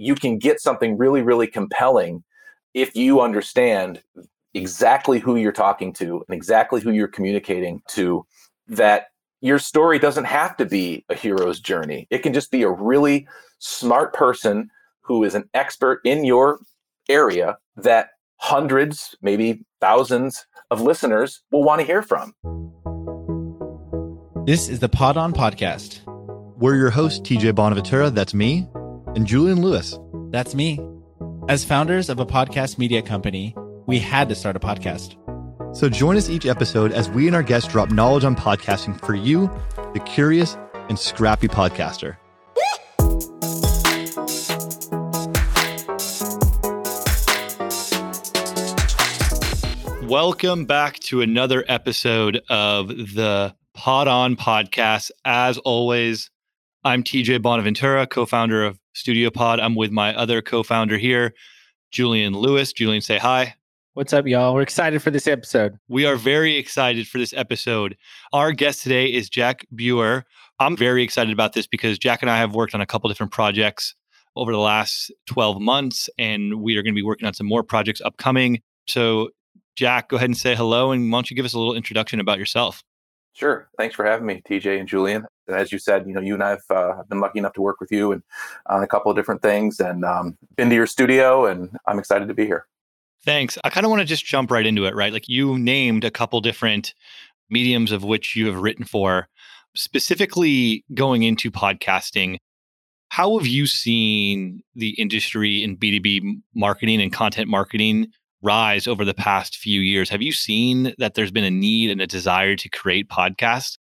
you can get something really, really compelling if you understand exactly who you're talking to and exactly who you're communicating to, that your story doesn't have to be a hero's journey. It can just be a really smart person who is an expert in your area that hundreds, maybe thousands of listeners will want to hear from. This is the Pod On Podcast. We're your host, TJ Bonaventura, that's me, and Julian Lewis. That's me. As founders of a podcast media company, we had to start a podcast. So join us each episode as we and our guests drop knowledge on podcasting for you, the curious and scrappy podcaster. Welcome back to another episode of the Pod On podcast. As always, I'm TJ Bonaventura, co founder of Studio Pod. I'm with my other co founder here, Julian Lewis. Julian, say hi. What's up, y'all? We're excited for this episode. We are very excited for this episode. Our guest today is Jack Buer. I'm very excited about this because Jack and I have worked on a couple different projects over the last 12 months, and we are going to be working on some more projects upcoming. So, Jack, go ahead and say hello, and why don't you give us a little introduction about yourself? Sure. Thanks for having me, TJ and Julian. And as you said, you know, you and I have uh, been lucky enough to work with you and on a couple of different things, and um, been to your studio, and I'm excited to be here. Thanks. I kind of want to just jump right into it, right? Like you named a couple different mediums of which you have written for, specifically going into podcasting. How have you seen the industry in B2B marketing and content marketing rise over the past few years? Have you seen that there's been a need and a desire to create podcasts?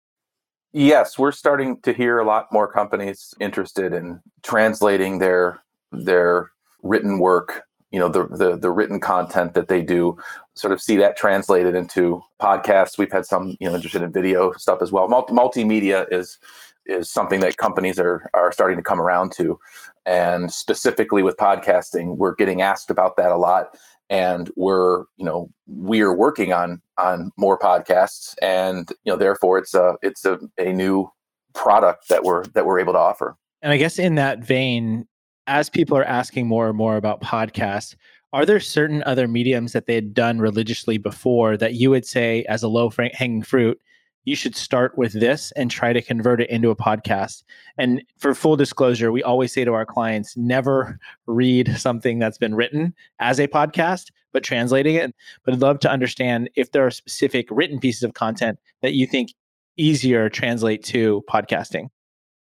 Yes, we're starting to hear a lot more companies interested in translating their their written work, you know, the the, the written content that they do, sort of see that translated into podcasts. We've had some, you know, interested in video stuff as well. Multi- multimedia is is something that companies are are starting to come around to, and specifically with podcasting, we're getting asked about that a lot and we're you know we're working on on more podcasts and you know therefore it's a it's a, a new product that we're that we're able to offer. And i guess in that vein as people are asking more and more about podcasts are there certain other mediums that they had done religiously before that you would say as a low hanging fruit you should start with this and try to convert it into a podcast. And for full disclosure, we always say to our clients never read something that's been written as a podcast, but translating it. But I'd love to understand if there are specific written pieces of content that you think easier translate to podcasting.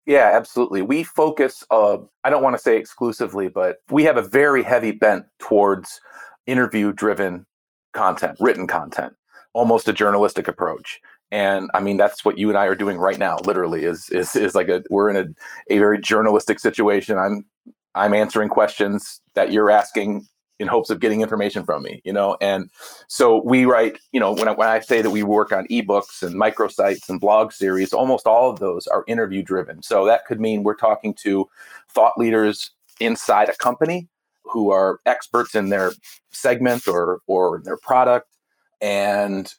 Yeah, absolutely. We focus, uh, I don't want to say exclusively, but we have a very heavy bent towards interview driven content, written content, almost a journalistic approach and i mean that's what you and i are doing right now literally is is is like a we're in a, a very journalistic situation. I'm i'm answering questions that you're asking in hopes of getting information from me you know? And so we write you know when I, when I say that we work on ebooks and microsites and blog series almost all of those are interview driven so that could mean we're talking to thought leaders inside a company who are experts in their segment or or their product and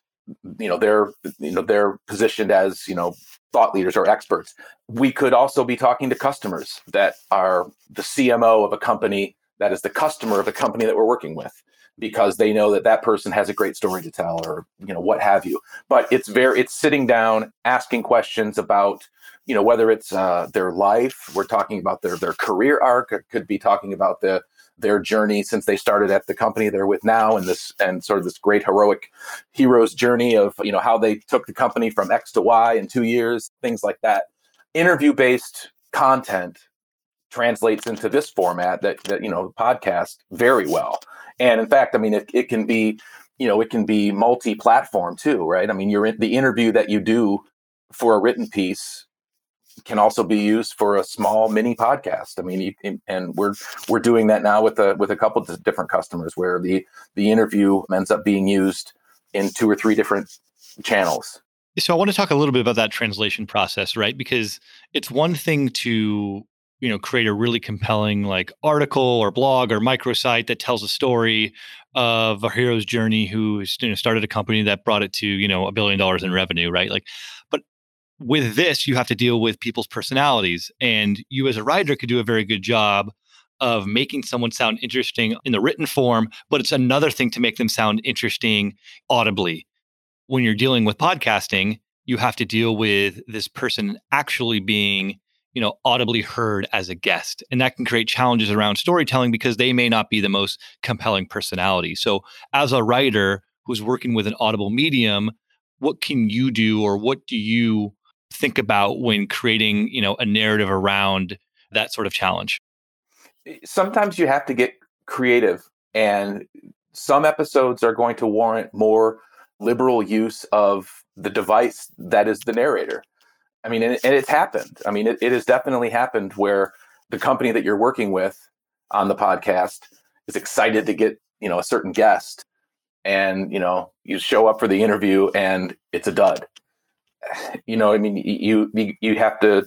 you know they're you know they're positioned as you know thought leaders or experts. We could also be talking to customers that are the cmo of a company that is the customer of the company that we're working with because they know that that person has a great story to tell or you know what have you. But it's very it's sitting down asking questions about you know whether it's uh, their life we're talking about their their career arc it could be talking about the their journey since they started at the company they're with now and this and sort of this great heroic hero's journey of you know how they took the company from x to y in two years things like that. Interview based content translates into this format that that you know podcast very well. And in fact i mean it, it can be you know it can be multi-platform too right? I mean you're in the interview that you do for a written piece can also be used for a small mini podcast. I mean, and we're we're doing that now with a with a couple different customers where the the interview ends up being used in two or three different channels. So I want to talk a little bit about that translation process, right? Because it's one thing to you know create a really compelling like article or blog or microsite that tells a story of a hero's journey who you know, started a company that brought it to you know a billion dollars in revenue right like with this, you have to deal with people's personalities. And you, as a writer, could do a very good job of making someone sound interesting in the written form, but it's another thing to make them sound interesting audibly. When you're dealing with podcasting, you have to deal with this person actually being you know audibly heard as a guest and that can create challenges around storytelling because they may not be the most compelling personality so as a writer who's working with an audible medium what can you do or what do you think about when creating you know a narrative around that sort of challenge eh, sometimes you have to get creative and some episodes are going to warrant more liberal use of the device that is the narrator I mean, and, and it's happened. I mean, it, it has definitely happened where the company that you're working with on the podcast is excited to get, you know, a certain guest and, you know, you show up for the interview and it's a dud. You know, I mean, you, you, have to,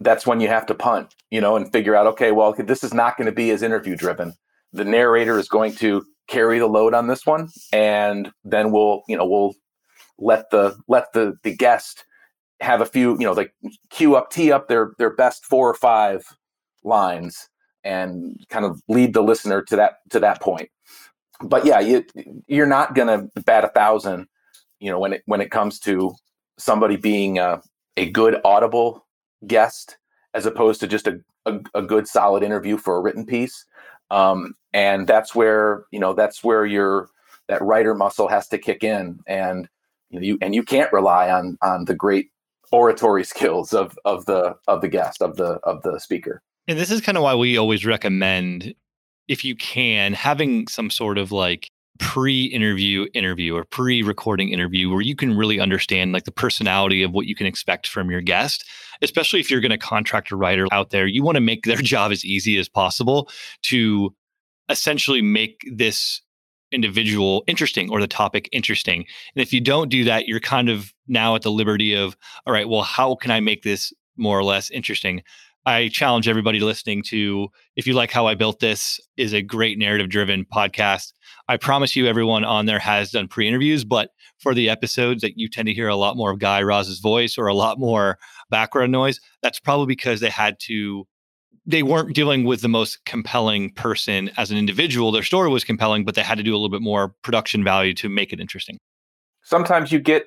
that's when you have to punt, you know, and figure out, okay, well, this is not going to be as interview driven. The narrator is going to carry the load on this one. And then we'll, you know, we'll let the, let the, the guest have a few, you know, like queue up, tee up their their best four or five lines and kind of lead the listener to that to that point. But yeah, you you're not gonna bat a thousand, you know, when it when it comes to somebody being a, a good audible guest as opposed to just a, a, a good solid interview for a written piece. Um, and that's where you know that's where your that writer muscle has to kick in and you know you and you can't rely on on the great oratory skills of of the of the guest of the of the speaker. And this is kind of why we always recommend if you can having some sort of like pre-interview interview or pre-recording interview where you can really understand like the personality of what you can expect from your guest especially if you're going to contract a writer out there you want to make their job as easy as possible to essentially make this individual interesting or the topic interesting. And if you don't do that, you're kind of now at the liberty of, all right, well, how can I make this more or less interesting? I challenge everybody listening to if you like how I built this is a great narrative driven podcast. I promise you everyone on there has done pre-interviews, but for the episodes that you tend to hear a lot more of Guy Raz's voice or a lot more background noise, that's probably because they had to they weren't dealing with the most compelling person as an individual. Their story was compelling, but they had to do a little bit more production value to make it interesting. Sometimes you get,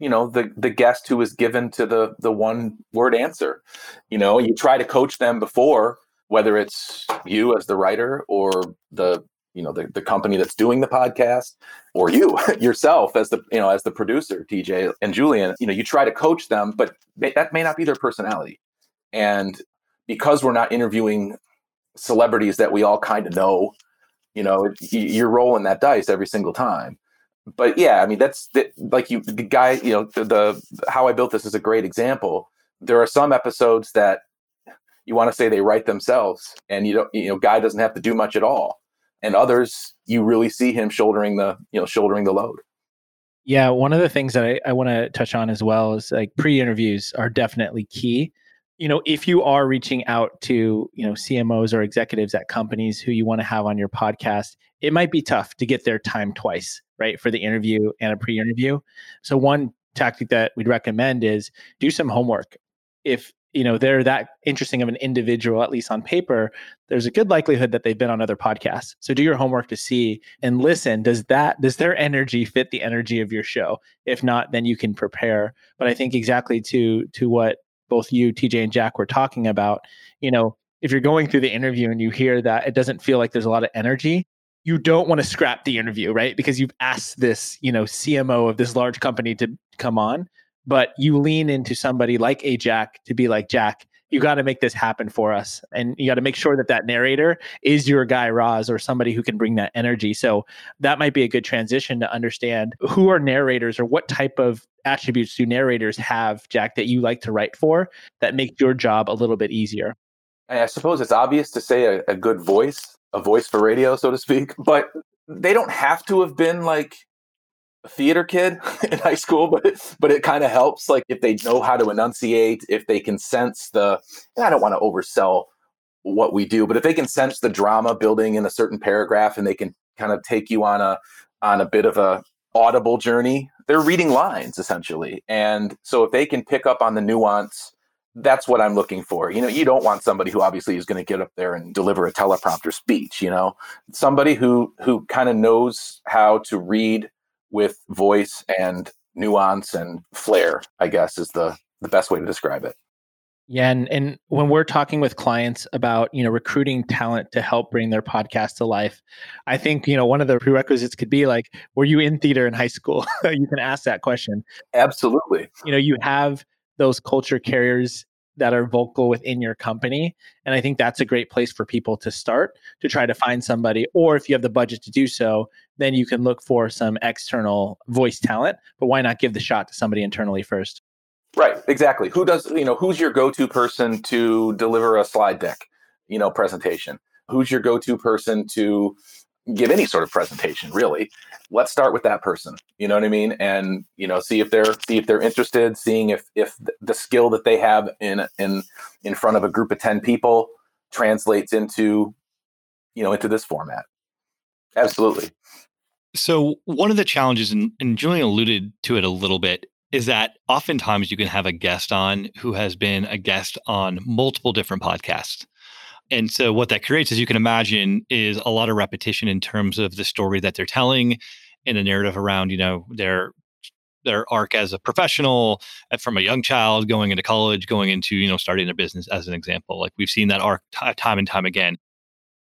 you know, the the guest who is given to the the one word answer. You know, you try to coach them before, whether it's you as the writer or the you know the, the company that's doing the podcast or you yourself as the you know as the producer tj and julian you know you try to coach them but that may not be their personality and because we're not interviewing celebrities that we all kind of know, you know, you're rolling that dice every single time. But yeah, I mean, that's the, like you, the guy, you know, the, the how I built this is a great example. There are some episodes that you want to say they write themselves, and you don't, you know, guy doesn't have to do much at all, and others you really see him shouldering the, you know, shouldering the load. Yeah, one of the things that I, I want to touch on as well is like pre-interviews are definitely key you know if you are reaching out to you know cmos or executives at companies who you want to have on your podcast it might be tough to get their time twice right for the interview and a pre-interview. So one tactic that we'd recommend is do some homework. If you know they're that interesting of an individual at least on paper there's a good likelihood that they've been on other podcasts. So do your homework to see and listen. Does that does their energy fit the energy of your show? If not then you can prepare. But i think exactly to to what both you, TJ, and Jack were talking about, you know, if you're going through the interview and you hear that it doesn't feel like there's a lot of energy, you don't want to scrap the interview, right? Because you've asked this, you know, CMO of this large company to come on, but you lean into somebody like a Jack to be like, Jack, you got to make this happen for us. And you got to make sure that that narrator is your Guy Raz, or somebody who can bring that energy. So that might be a good transition to understand who are narrators or what type of attributes do narrators have, Jack, that you like to write for that make your job a little bit easier? I suppose it's obvious to say a, a good voice, a voice for radio, so to speak, but they don't have to have been like a theater kid in high school, but but it kind of helps. Like if they know how to enunciate, if they can sense the, I don't want to oversell what we do, but if they can sense the drama building in a certain paragraph, and they can kind of take you on a on a bit of a audible journey, they're reading lines essentially. And so if they can pick up on the nuance that's what I'm looking for. You know, you don't want somebody who obviously is going to get up there and deliver a teleprompter speech, you know. Somebody who who kind of knows how to read with voice and nuance and flair, I guess is the the best way to describe it. Yeah, and, and when we're talking with clients about you know recruiting talent to help bring their podcast to life, I think you know one of the prerequisites could be like, were you in theater in high school? you can ask that question. Absolutely. You know, you have those culture carriers that are vocal within your company, and I think that's a great place for people to start to try to find somebody. Or if you have the budget to do so, then you can look for some external voice talent. But why not give the shot to somebody internally first? Right, exactly. Who does, you know, who's your go-to person to deliver a slide deck, you know, presentation? Who's your go-to person to give any sort of presentation, really? Let's start with that person. You know what I mean? And, you know, see if they're see if they're interested, seeing if if the skill that they have in in in front of a group of 10 people translates into you know, into this format. Absolutely. So one of the challenges, and, and Julian alluded to it a little bit, is that oftentimes you can have a guest on who has been a guest on multiple different podcasts. And so what that creates, as you can imagine, is a lot of repetition in terms of the story that they're telling and the narrative around, you know, their their arc as a professional uh, from a young child going into college, going into, you know, starting a business as an example. Like we've seen that arc t- time and time again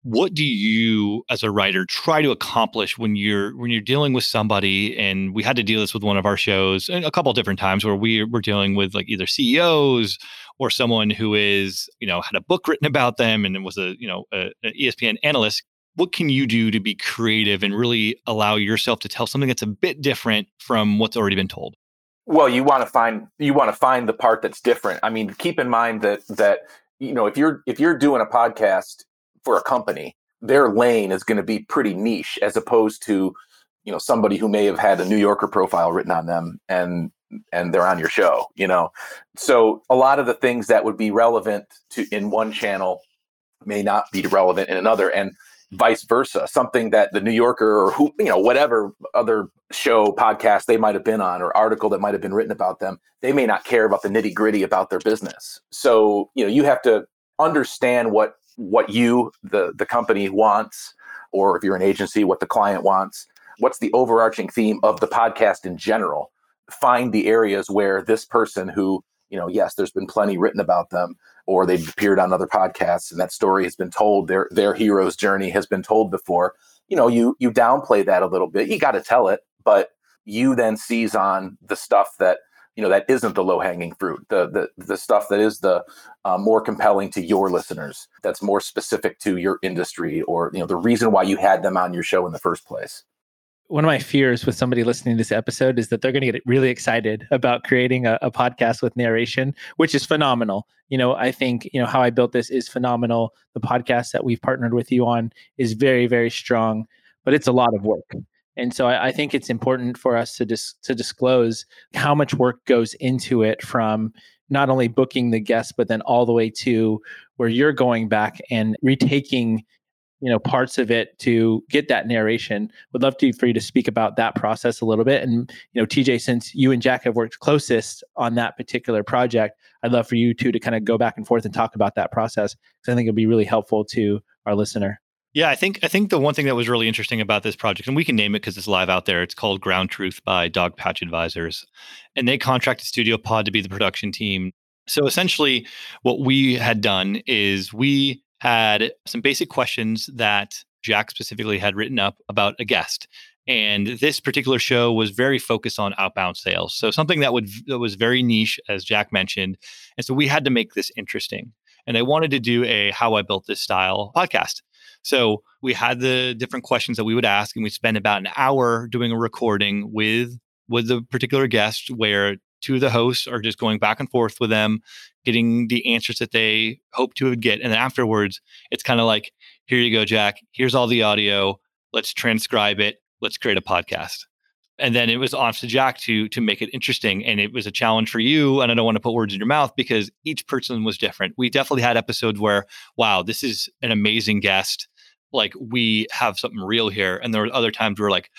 what do you as a writer try to accomplish when you're when you're dealing with somebody? And we had to deal this with one of our shows uh, a couple different times where we were dealing with like either CEOs or someone who is you know had a book written about them and was a you know a, a ESPN analyst. What can you do to be creative and really allow yourself to tell something that's a bit different from what's already been told? Well you want to find you want to find the part that's different. I mean keep in mind that that you know if you're if you're doing a podcast for a company, their lane is going to be pretty niche as opposed to, you know, somebody who may have had a New Yorker profile written on them and and they're on your show, you know. So a lot of the things that would be relevant to in one channel may not be relevant in another and vice versa. Something that the New Yorker or who, you know, whatever other show, podcast they might have been on or article that might have been written about them, they may not care about the nitty gritty about their business. So, you know, you have to understand what what you the the company wants or if you're an agency what the client wants what's the overarching theme of the podcast in general? Find the areas where this person who you know yes there's been plenty written about them or they've appeared on other podcasts and that story has been told their their hero's journey has been told before. You know you you downplay that a little bit. You got to tell it but you then seize on the stuff that you know that isn't the low hanging fruit the the the stuff that is the uh, more compelling to your listeners that's more specific to your industry or you know the reason why you had them on your show in the first place one of my fears with somebody listening to this episode is that they're going to get really excited about creating a, a, podcast with narration, which is phenomenal. You know, I think, you know, how I built this is phenomenal. The podcast that we've partnered with you on is very, very strong, but it's a lot of work. And so I, I, think it's important for us to dis- to disclose how much work goes into it from not only booking the guests, but then all the way to where you're going back and retaking, you know, parts of it to get that narration. Would love to for you to speak about that process a little bit. And you know, TJ, since you and Jack have worked closest on that particular project, I'd love for you two to kind of go back and forth and talk about that process because I think it'd be really helpful to our listener. Yeah, I think I think the one thing that was really interesting about this project, and we can name it because it's live out there. It's called Ground Truth by Dogpatch Advisors, and they contracted Studio Pod to be the production team. So essentially, what we had done is we had some basic questions that Jack specifically had written up about a guest. And this particular show was very focused on outbound sales. So something that would that was very niche, as Jack mentioned. And so we had to make this interesting. And I wanted to do a how I built this style podcast. So we had the different questions that we would ask, and we spent about an hour doing a recording with with the particular guest where two of the hosts are just going back and forth with them, getting the answers that they hope to get. And then afterwards, it's kind of like, here you go, Jack. Here's all the audio. Let's transcribe it. Let's create a podcast. And then it was off to Jack to to make it interesting. And it was a challenge for you. And I don't want to put words in your mouth because each person was different. We definitely had episodes where, wow, this is an amazing guest like we have something real here. And there were other times where like,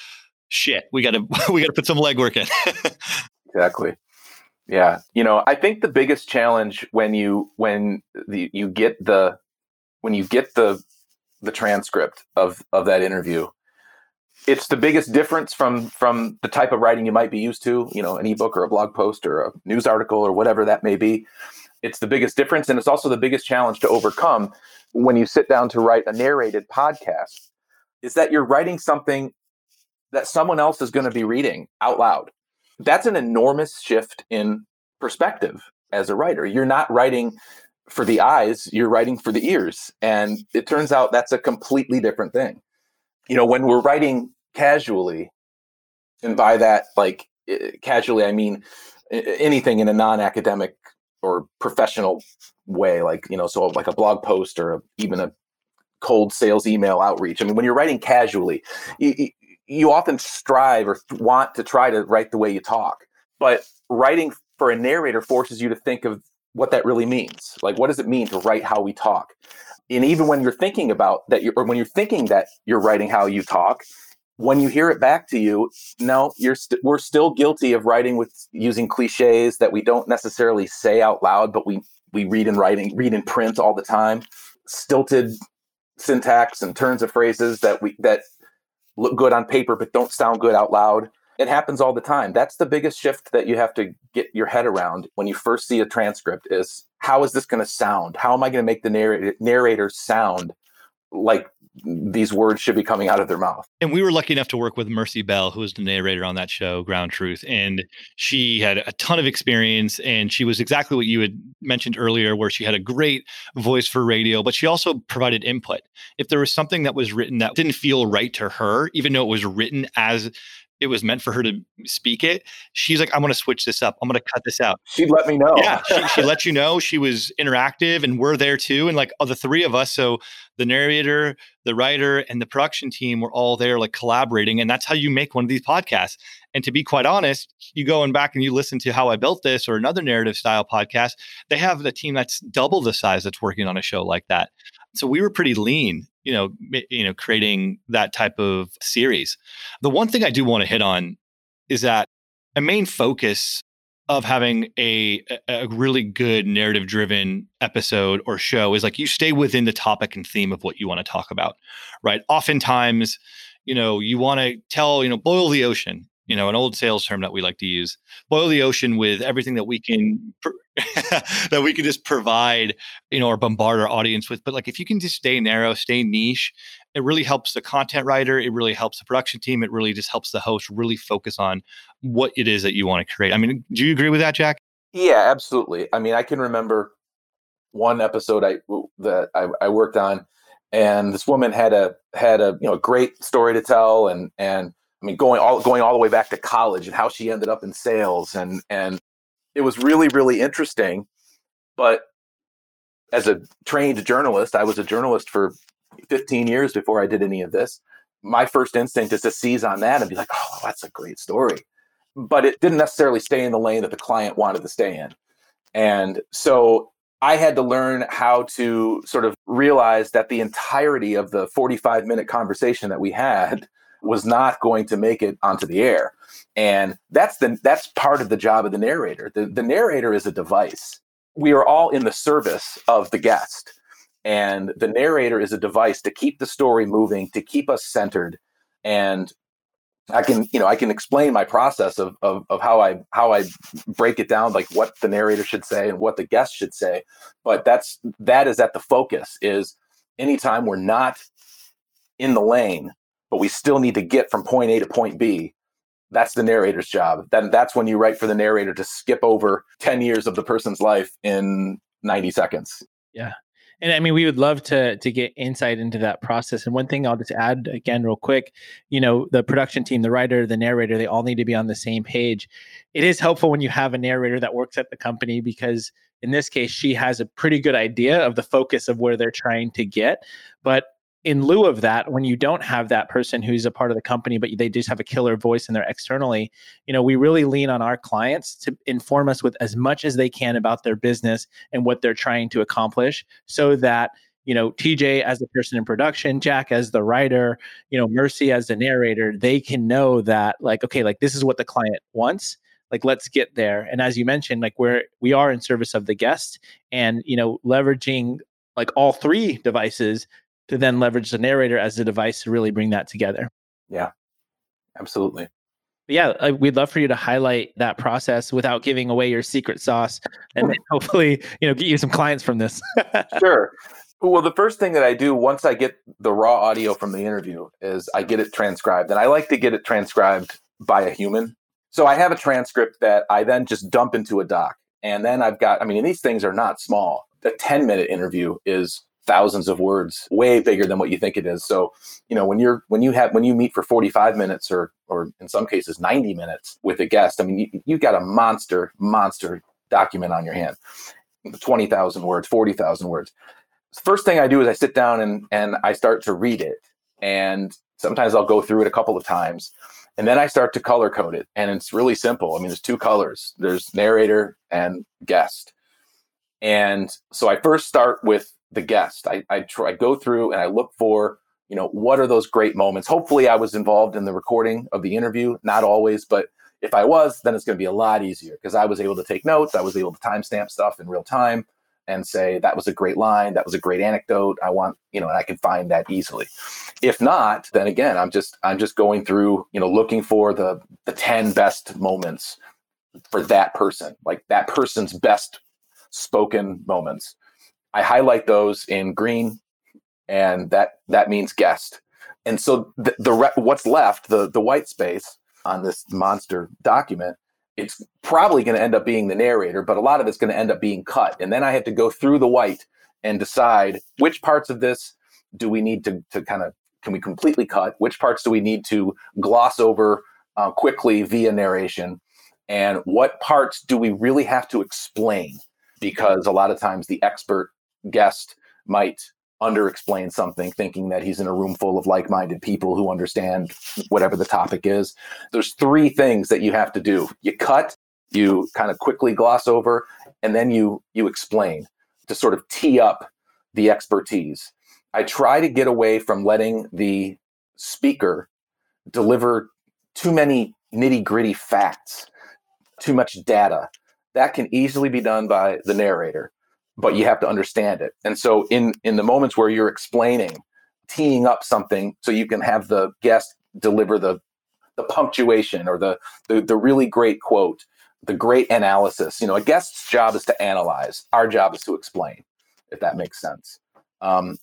shit, we gotta we gotta put some legwork in. exactly. Yeah, you know, I think the biggest challenge when you when the, you get the when you get the the transcript of of that interview, it's the biggest difference from from the type of writing you might be used to. You know, an ebook or a blog post or a news article or whatever that may be. It's the biggest difference, and it's also the biggest challenge to overcome when you sit down to write a narrated podcast. Is that you're writing something that someone else is going to be reading out loud that's an enormous shift in perspective as a writer. You're not writing for the eyes, you're writing for the ears. And it turns out that's a completely different thing. You know, when we're writing casually, and by that, like eh, casually, I mean anything in a non academic or professional way, like, you know, so like a blog post or even a cold sales email outreach. I mean, when you're writing casually, you, you often strive or want to try to write the way you talk, but writing for a narrator forces you to think of what that really means. Like, what does it mean to write how we talk? And even when you're thinking about that, or when you're thinking that you're writing how you talk, when you hear it back to you, no, you're st- we're still guilty of writing with using cliches that we don't necessarily say out loud, but we we read in writing, read in print all the time. Stilted syntax and turns of phrases that we that look good on paper but don't sound good out loud. It happens all the time. That's the biggest shift that you have to get your head around when you first see a transcript is how is this going to sound? How am I going to make the narrator sound like these words should be coming out of their mouth. And we were lucky enough to work with Mercy Bell, who was the narrator on that show, Ground Truth. And she had a ton of experience. And she was exactly what you had mentioned earlier, where she had a great voice for radio, but she also provided input. If there was something that was written that didn't feel right to her, even though it was written as it was meant for her to speak it. She's like, I'm going to switch this up. I'm going to cut this out. She'd let me know. Yeah. She, she let you know. She was interactive and we're there too. And like of the three of us, so the narrator, the writer, and the production team were all there like collaborating. And that's how you make one of these podcasts. And to be quite honest, you go and back and you listen to How I Built This or another narrative style podcast, they have a team that's double the size that's working on a show like that. So we were pretty lean you know, you know, creating that type of series. The one thing I do want to hit on is that a main focus of having a a really good narrative driven episode or show is like you stay within the topic and theme of what you want to talk about right oftentimes you know you want to tell you know boil the ocean you know, an old sales term that we like to use. Boil the ocean with everything that we can that we can just provide, you know, or bombard our audience with. But like if you can just stay narrow, stay niche, it really helps the content writer, it really helps the production team, it really just helps the host really focus on what it is that you want to create. I mean, do you agree with that, Jack? Yeah, absolutely. I mean, I can remember one episode I that I, I worked on and this woman had a had a you know great story to tell and and I mean, going all going all the way back to college and how she ended up in sales, and and it was really really interesting. But as a trained journalist, I was a journalist for 15 years before I did any of this. My first instinct is to seize on that and be like, "Oh, that's a great story," but it didn't necessarily stay in the lane that the client wanted to stay in, and so I had to learn how to sort of realize that the entirety of the 45 minute conversation that we had was not going to make it onto the air. And that's the that's part of the job of the narrator. The, the narrator is a device. We are all in the service of the guest. And the narrator is a device to keep the story moving, to keep us centered. And I can, you know, I can explain my process of, of, of how I how I break it down, like what the narrator should say and what the guest should say. But that's that is at the focus is anytime we're not in the lane but we still need to get from point A to point B. That's the narrator's job. Then that's when you write for the narrator to skip over 10 years of the person's life in 90 seconds. Yeah. And I mean, we would love to to get insight into that process. And one thing I'll just add again, real quick, you know, the production team, the writer, the narrator, they all need to be on the same page. It is helpful when you have a narrator that works at the company because in this case, she has a pretty good idea of the focus of where they're trying to get. But in lieu of that, when you don't have that person who's a part of the company, but they just have a killer voice and they're externally, you know, we really lean on our clients to inform us with as much as they can about their business and what they're trying to accomplish so that you know tj as the person in production jack as the writer you know mercy as the narrator they can know that like okay like this is what the client wants. Like let's get there. And as you mentioned like we're we are in service of the guest and you know leveraging like all three devices to then leverage the narrator as the device to really bring that together yeah absolutely but yeah, we'd love for you to highlight that process without giving away your secret sauce, and hopefully, you know, get you some clients from this. sure. Well, the first thing that I do once I get the raw audio from the interview is I get it transcribed, and I like to get it transcribed by a human. So I have a transcript that I then just dump into a doc, and then I've got. I mean, these things are not small. The ten minute interview is thousands of words, way bigger than what you think it is. So, you know, when you're when you have when you meet for 45 minutes or or in some cases 90 minutes with a guest, I mean, you, you've got a monster monster document on your hand. 20,000 words, 40,000 words. First thing I do is I sit down and and I start to read it. And sometimes I'll go through it a couple of times. And then I start to color code it. And it's really simple. I mean, there's two colors. There's narrator and guest. And so I first start with the guest. I, I try I go through and I look for, you know, what are those great moments? Hopefully I was involved in the recording of the interview, not always, but if I was, then it's going to be a lot easier because I was able to take notes. I was able to timestamp stuff in real time and say that was a great line, that was a great anecdote. I want, you know, and I can find that easily. If not, then again, I'm just I'm just going through, you know, looking for the the 10 best moments for that person, like that person's best spoken moments I highlight those in green, and that that means guest. And so the, the re- what's left, the the white space on this monster document, it's probably going to end up being the narrator, but a lot of it's going to end up being cut. And then I have to go through the white and decide which parts of this do we need to to kind of can we completely cut? Which parts do we need to gloss over uh, quickly via narration? And what parts do we really have to explain? Because a lot of times the expert guest might under explain something thinking that he's in a room full of like-minded people who understand whatever the topic is. There's three things that you have to do. You cut you kind of quickly gloss over and then you you explain to sort of tee up the expertise. I try to get away from letting the speaker deliver too many nitty-gritty facts too much data. That can easily be done by the narrator but you have to understand it. And so in in the moments where you're explaining, teeing up something so you can have the guest deliver the the punctuation or the the, the really great quote, the great analysis. You know, a guest's job is to analyze. Our job is to explain, if that makes sense. Um,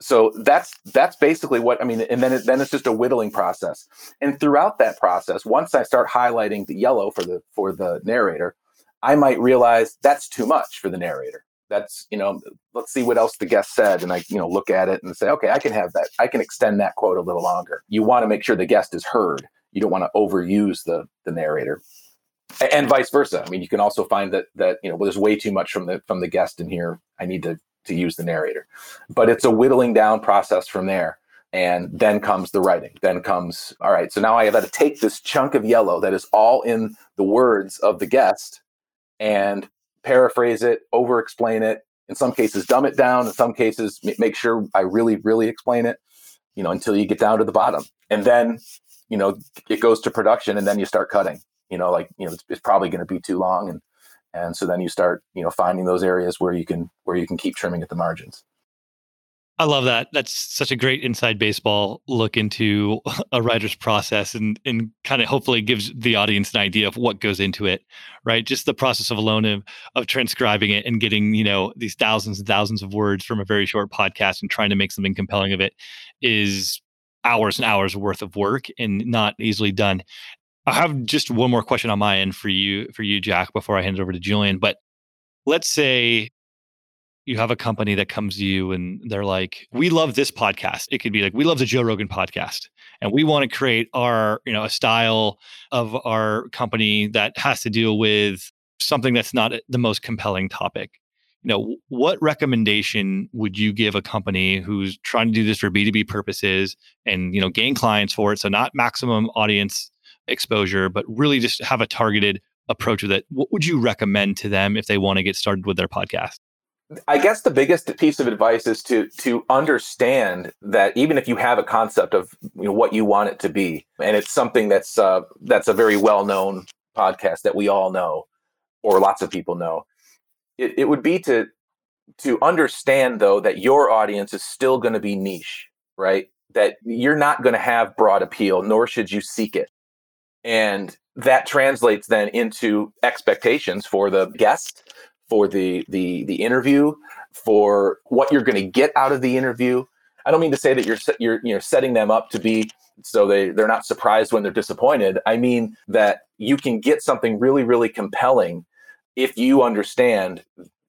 so that's that's basically what I mean. And then it, then it's just a whittling process. And throughout that process, once I start highlighting the yellow for the for the narrator, I might realize that's too much for the narrator that's you know let's see what else the guest said. And i you know look at it and say okay i can have that. I can extend that quote a little longer. You want to make sure the guest is heard. You don't want to overuse the the narrator. And vice versa. I mean you can also find that that you know well, there's way too much from the from the guest in here. I need to to use the narrator. But it's a whittling down process from there. And then comes the writing. Then comes all right so now i have to take this chunk of yellow that is all in the words of the guest and paraphrase it, over explain it, in some cases dumb it down, in some cases make sure I really, really explain it, you know, until you get down to the bottom. And then, you know, it goes to production and then you start cutting, you know, like, you know, it's, it's probably going to be too long. And, and so then you start, you know, finding those areas where you can, where you can keep trimming at the margins. I love that. That's such a great inside baseball look into a writer's process and and kind of hopefully gives the audience an idea of what goes into it, right? Just the process of alone of, of transcribing it and getting, you know, these thousands and thousands of words from a very short podcast and trying to make something compelling of it is hours and hours worth of work and not easily done. I have just one more question on my end for you for you Jack before I hand it over to Julian, but let's say you have a company that comes to you and they're like, we love this podcast. It could be like, we love the Joe Rogan podcast. And we want to create our, you know, a style of our company that has to deal with something that's not the most compelling topic. You know, what recommendation would you give a company who's trying to do this for B2B purposes and, you know, gain clients for it? So not maximum audience exposure, but really just have a targeted approach with it. What would you recommend to them if they want to get started with their podcast? I guess the biggest piece of advice is to to understand that even if you have a concept of you know, what you want it to be, and it's something that's uh, that's a very well known podcast that we all know or lots of people know. It, it would be to to understand though that your audience is still going to be niche, right? That you're not going to have broad appeal, nor should you seek it. And that translates then into expectations for the guest, for the the the interview, for what you're going to get out of the interview. I don't mean to say that you're you're you know setting them up to be so they they're not surprised when they're disappointed. I mean that you can get something really really compelling if you understand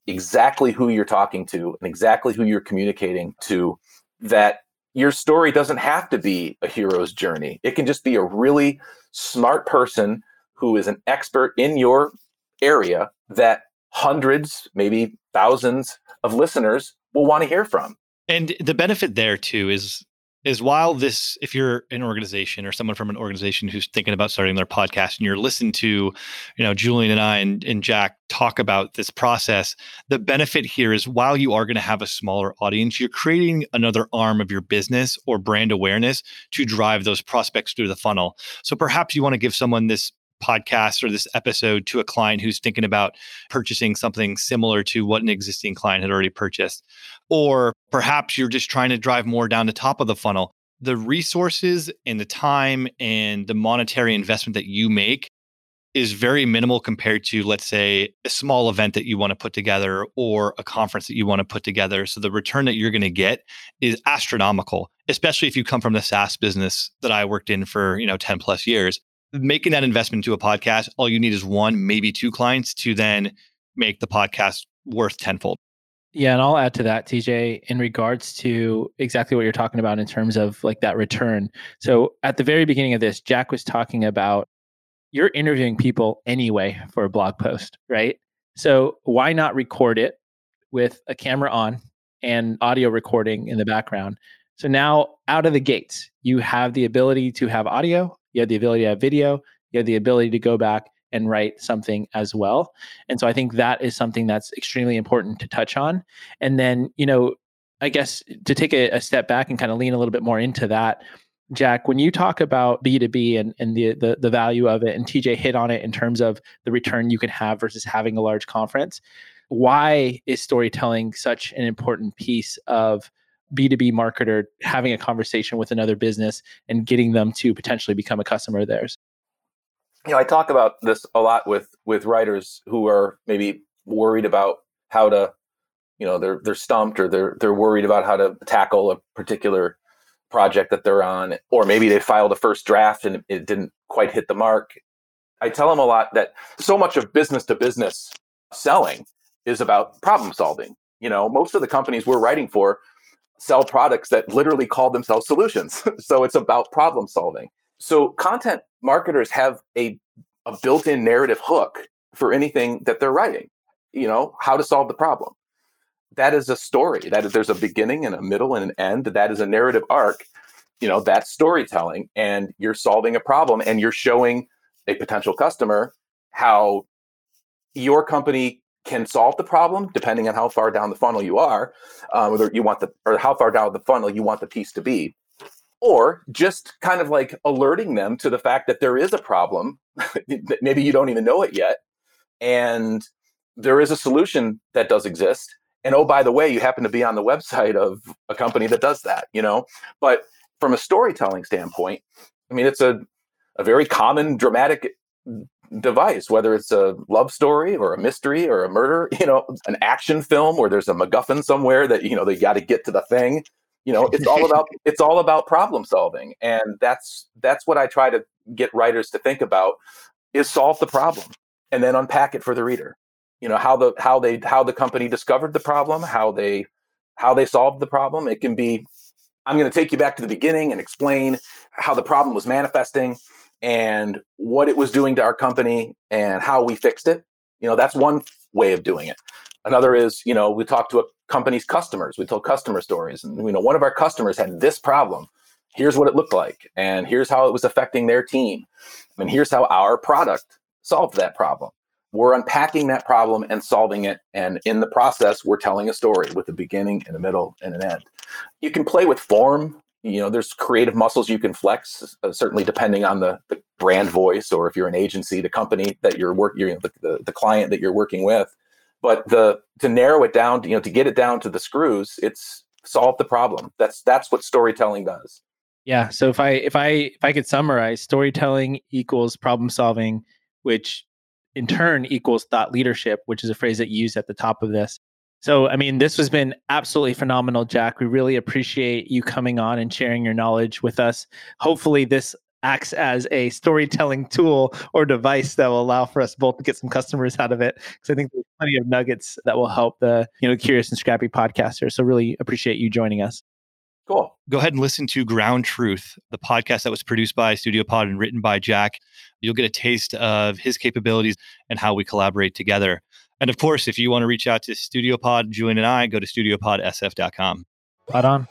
exactly who you're talking to and exactly who you're communicating to that your story doesn't have to be a hero's journey. It can just be a really smart person who is an expert in your area that hundreds, maybe thousands of listeners will want to hear from. And the benefit there too is is while this if you're an organization or someone from an organization who's thinking about starting their podcast and you're listening to you know julian and i and, and jack talk about this process the benefit here is while you are going to have a smaller audience you're creating another arm of your business or brand awareness to drive those prospects through the funnel so perhaps you want to give someone this podcast or this episode to a client who's thinking about purchasing something similar to what an existing client had already purchased. Or perhaps you're just trying to drive more down the top of the funnel. The resources and the time and the monetary investment that you make is very minimal compared to, let's say, a small event that you want to put together or a conference that you want to put together. So the return that you're going to get is astronomical, especially if you come from the SaaS business that I worked in for, you know, 10 plus years making that investment into a podcast, all you need is one, maybe two clients to then make the podcast worth tenfold. Yeah, and I'll add to that, TJ, in regards to exactly what you're talking about in terms of like that return. So at the very beginning of this, Jack was talking about you're interviewing people anyway for a blog post, right? So why not record it with a camera on and audio recording in the background? So now out of the gates, you have the ability to have audio you have the ability to have video, you have the ability to go back and write something as well. And so I think that is something that's extremely important to touch on. And then, you know, I guess to take a, a step back and kind of lean a little bit more into that, Jack, when you talk about B2B and, and the, the, the value of it, and TJ hit on it in terms of the return you can have versus having a large conference, why is storytelling such an important piece of B2B marketer having a conversation with another business and getting them to potentially become a customer of theirs? You know, I talk about this a lot with with writers who are maybe worried about how to, you know, they're they're stumped or they're they're worried about how to tackle a particular project that they're on, or maybe they filed a first draft and it didn't quite hit the mark. I tell them a lot that so much of business to business selling is about problem solving. You know, most of the companies we're writing for sell products that literally call themselves solutions. so it's about problem solving. So content marketers have a, a built-in narrative hook for anything that they're writing. You know, how to solve the problem. That is a story. That is, there's a beginning and a middle and an end. That is a narrative arc. You know, that's storytelling, and you're solving a problem, and you're showing a potential customer how your company can solve the problem depending on how far down the funnel you are, um, whether you want the or how far down the funnel you want the piece to be, or just kind of like alerting them to the fact that there is a problem that maybe you don't even know it yet, and there is a solution that does exist. And oh, by the way, you happen to be on the website of a company that does that, you know. But from a storytelling standpoint, I mean, it's a a very common dramatic device, whether it's a love story or a mystery or a murder, you know, an action film where there's a MacGuffin somewhere that, you know, they got to get to the thing. You know, it's all about it's all about problem solving. And that's that's what I try to get writers to think about is solve the problem and then unpack it for the reader. You know, how the how they how the company discovered the problem, how they how they solved the problem. It can be I'm going to take you back to the beginning and explain how the problem was manifesting and what it was doing to our company and how we fixed it. You know, that's one way of doing it. Another is, you know, we talk to a company's customers. We tell customer stories, and you know, one of our customers had this problem. Here's what it looked like, and here's how it was affecting their team, and here's how our product solved that problem. We're unpacking that problem and solving it, and in the process, we're telling a story with a beginning and a middle and an end. You can play with form you know there's creative muscles you can flex uh, certainly depending on the, the brand voice or if you're an agency the company that you're working you know, the, the, the client that you're working with. But the to narrow it down you know to get it down to the screws it's solve the problem. That's that's what storytelling does. Yeah so if i if i if i could summarize storytelling equals problem solving which in turn equals thought leadership which is a phrase that you used at the top of this so, I mean, this has been absolutely phenomenal, Jack. We really appreciate you coming on and sharing your knowledge with us. Hopefully, this acts as a storytelling tool or device that will allow for us both to get some customers out of it. Because I think there's plenty of nuggets that will help the you know curious and scrappy podcaster. So, really appreciate you joining us. Cool. Go ahead and listen to Ground Truth, the podcast that was produced by Studio Pod and written by Jack. You'll get a taste of his capabilities and how we collaborate together. And of course, if you want to reach out to StudioPod, Julian and I, go to studiopodsf.com. Pod on.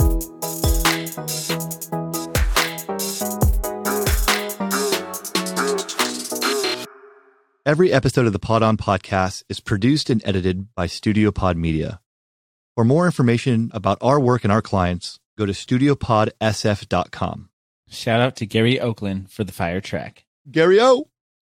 Every episode of the Pod On podcast is produced and edited by Studio Pod Media. For more information about our work and our clients, go to studiopodsf.com. Shout out to Gary Oakland for the fire track. Gary O.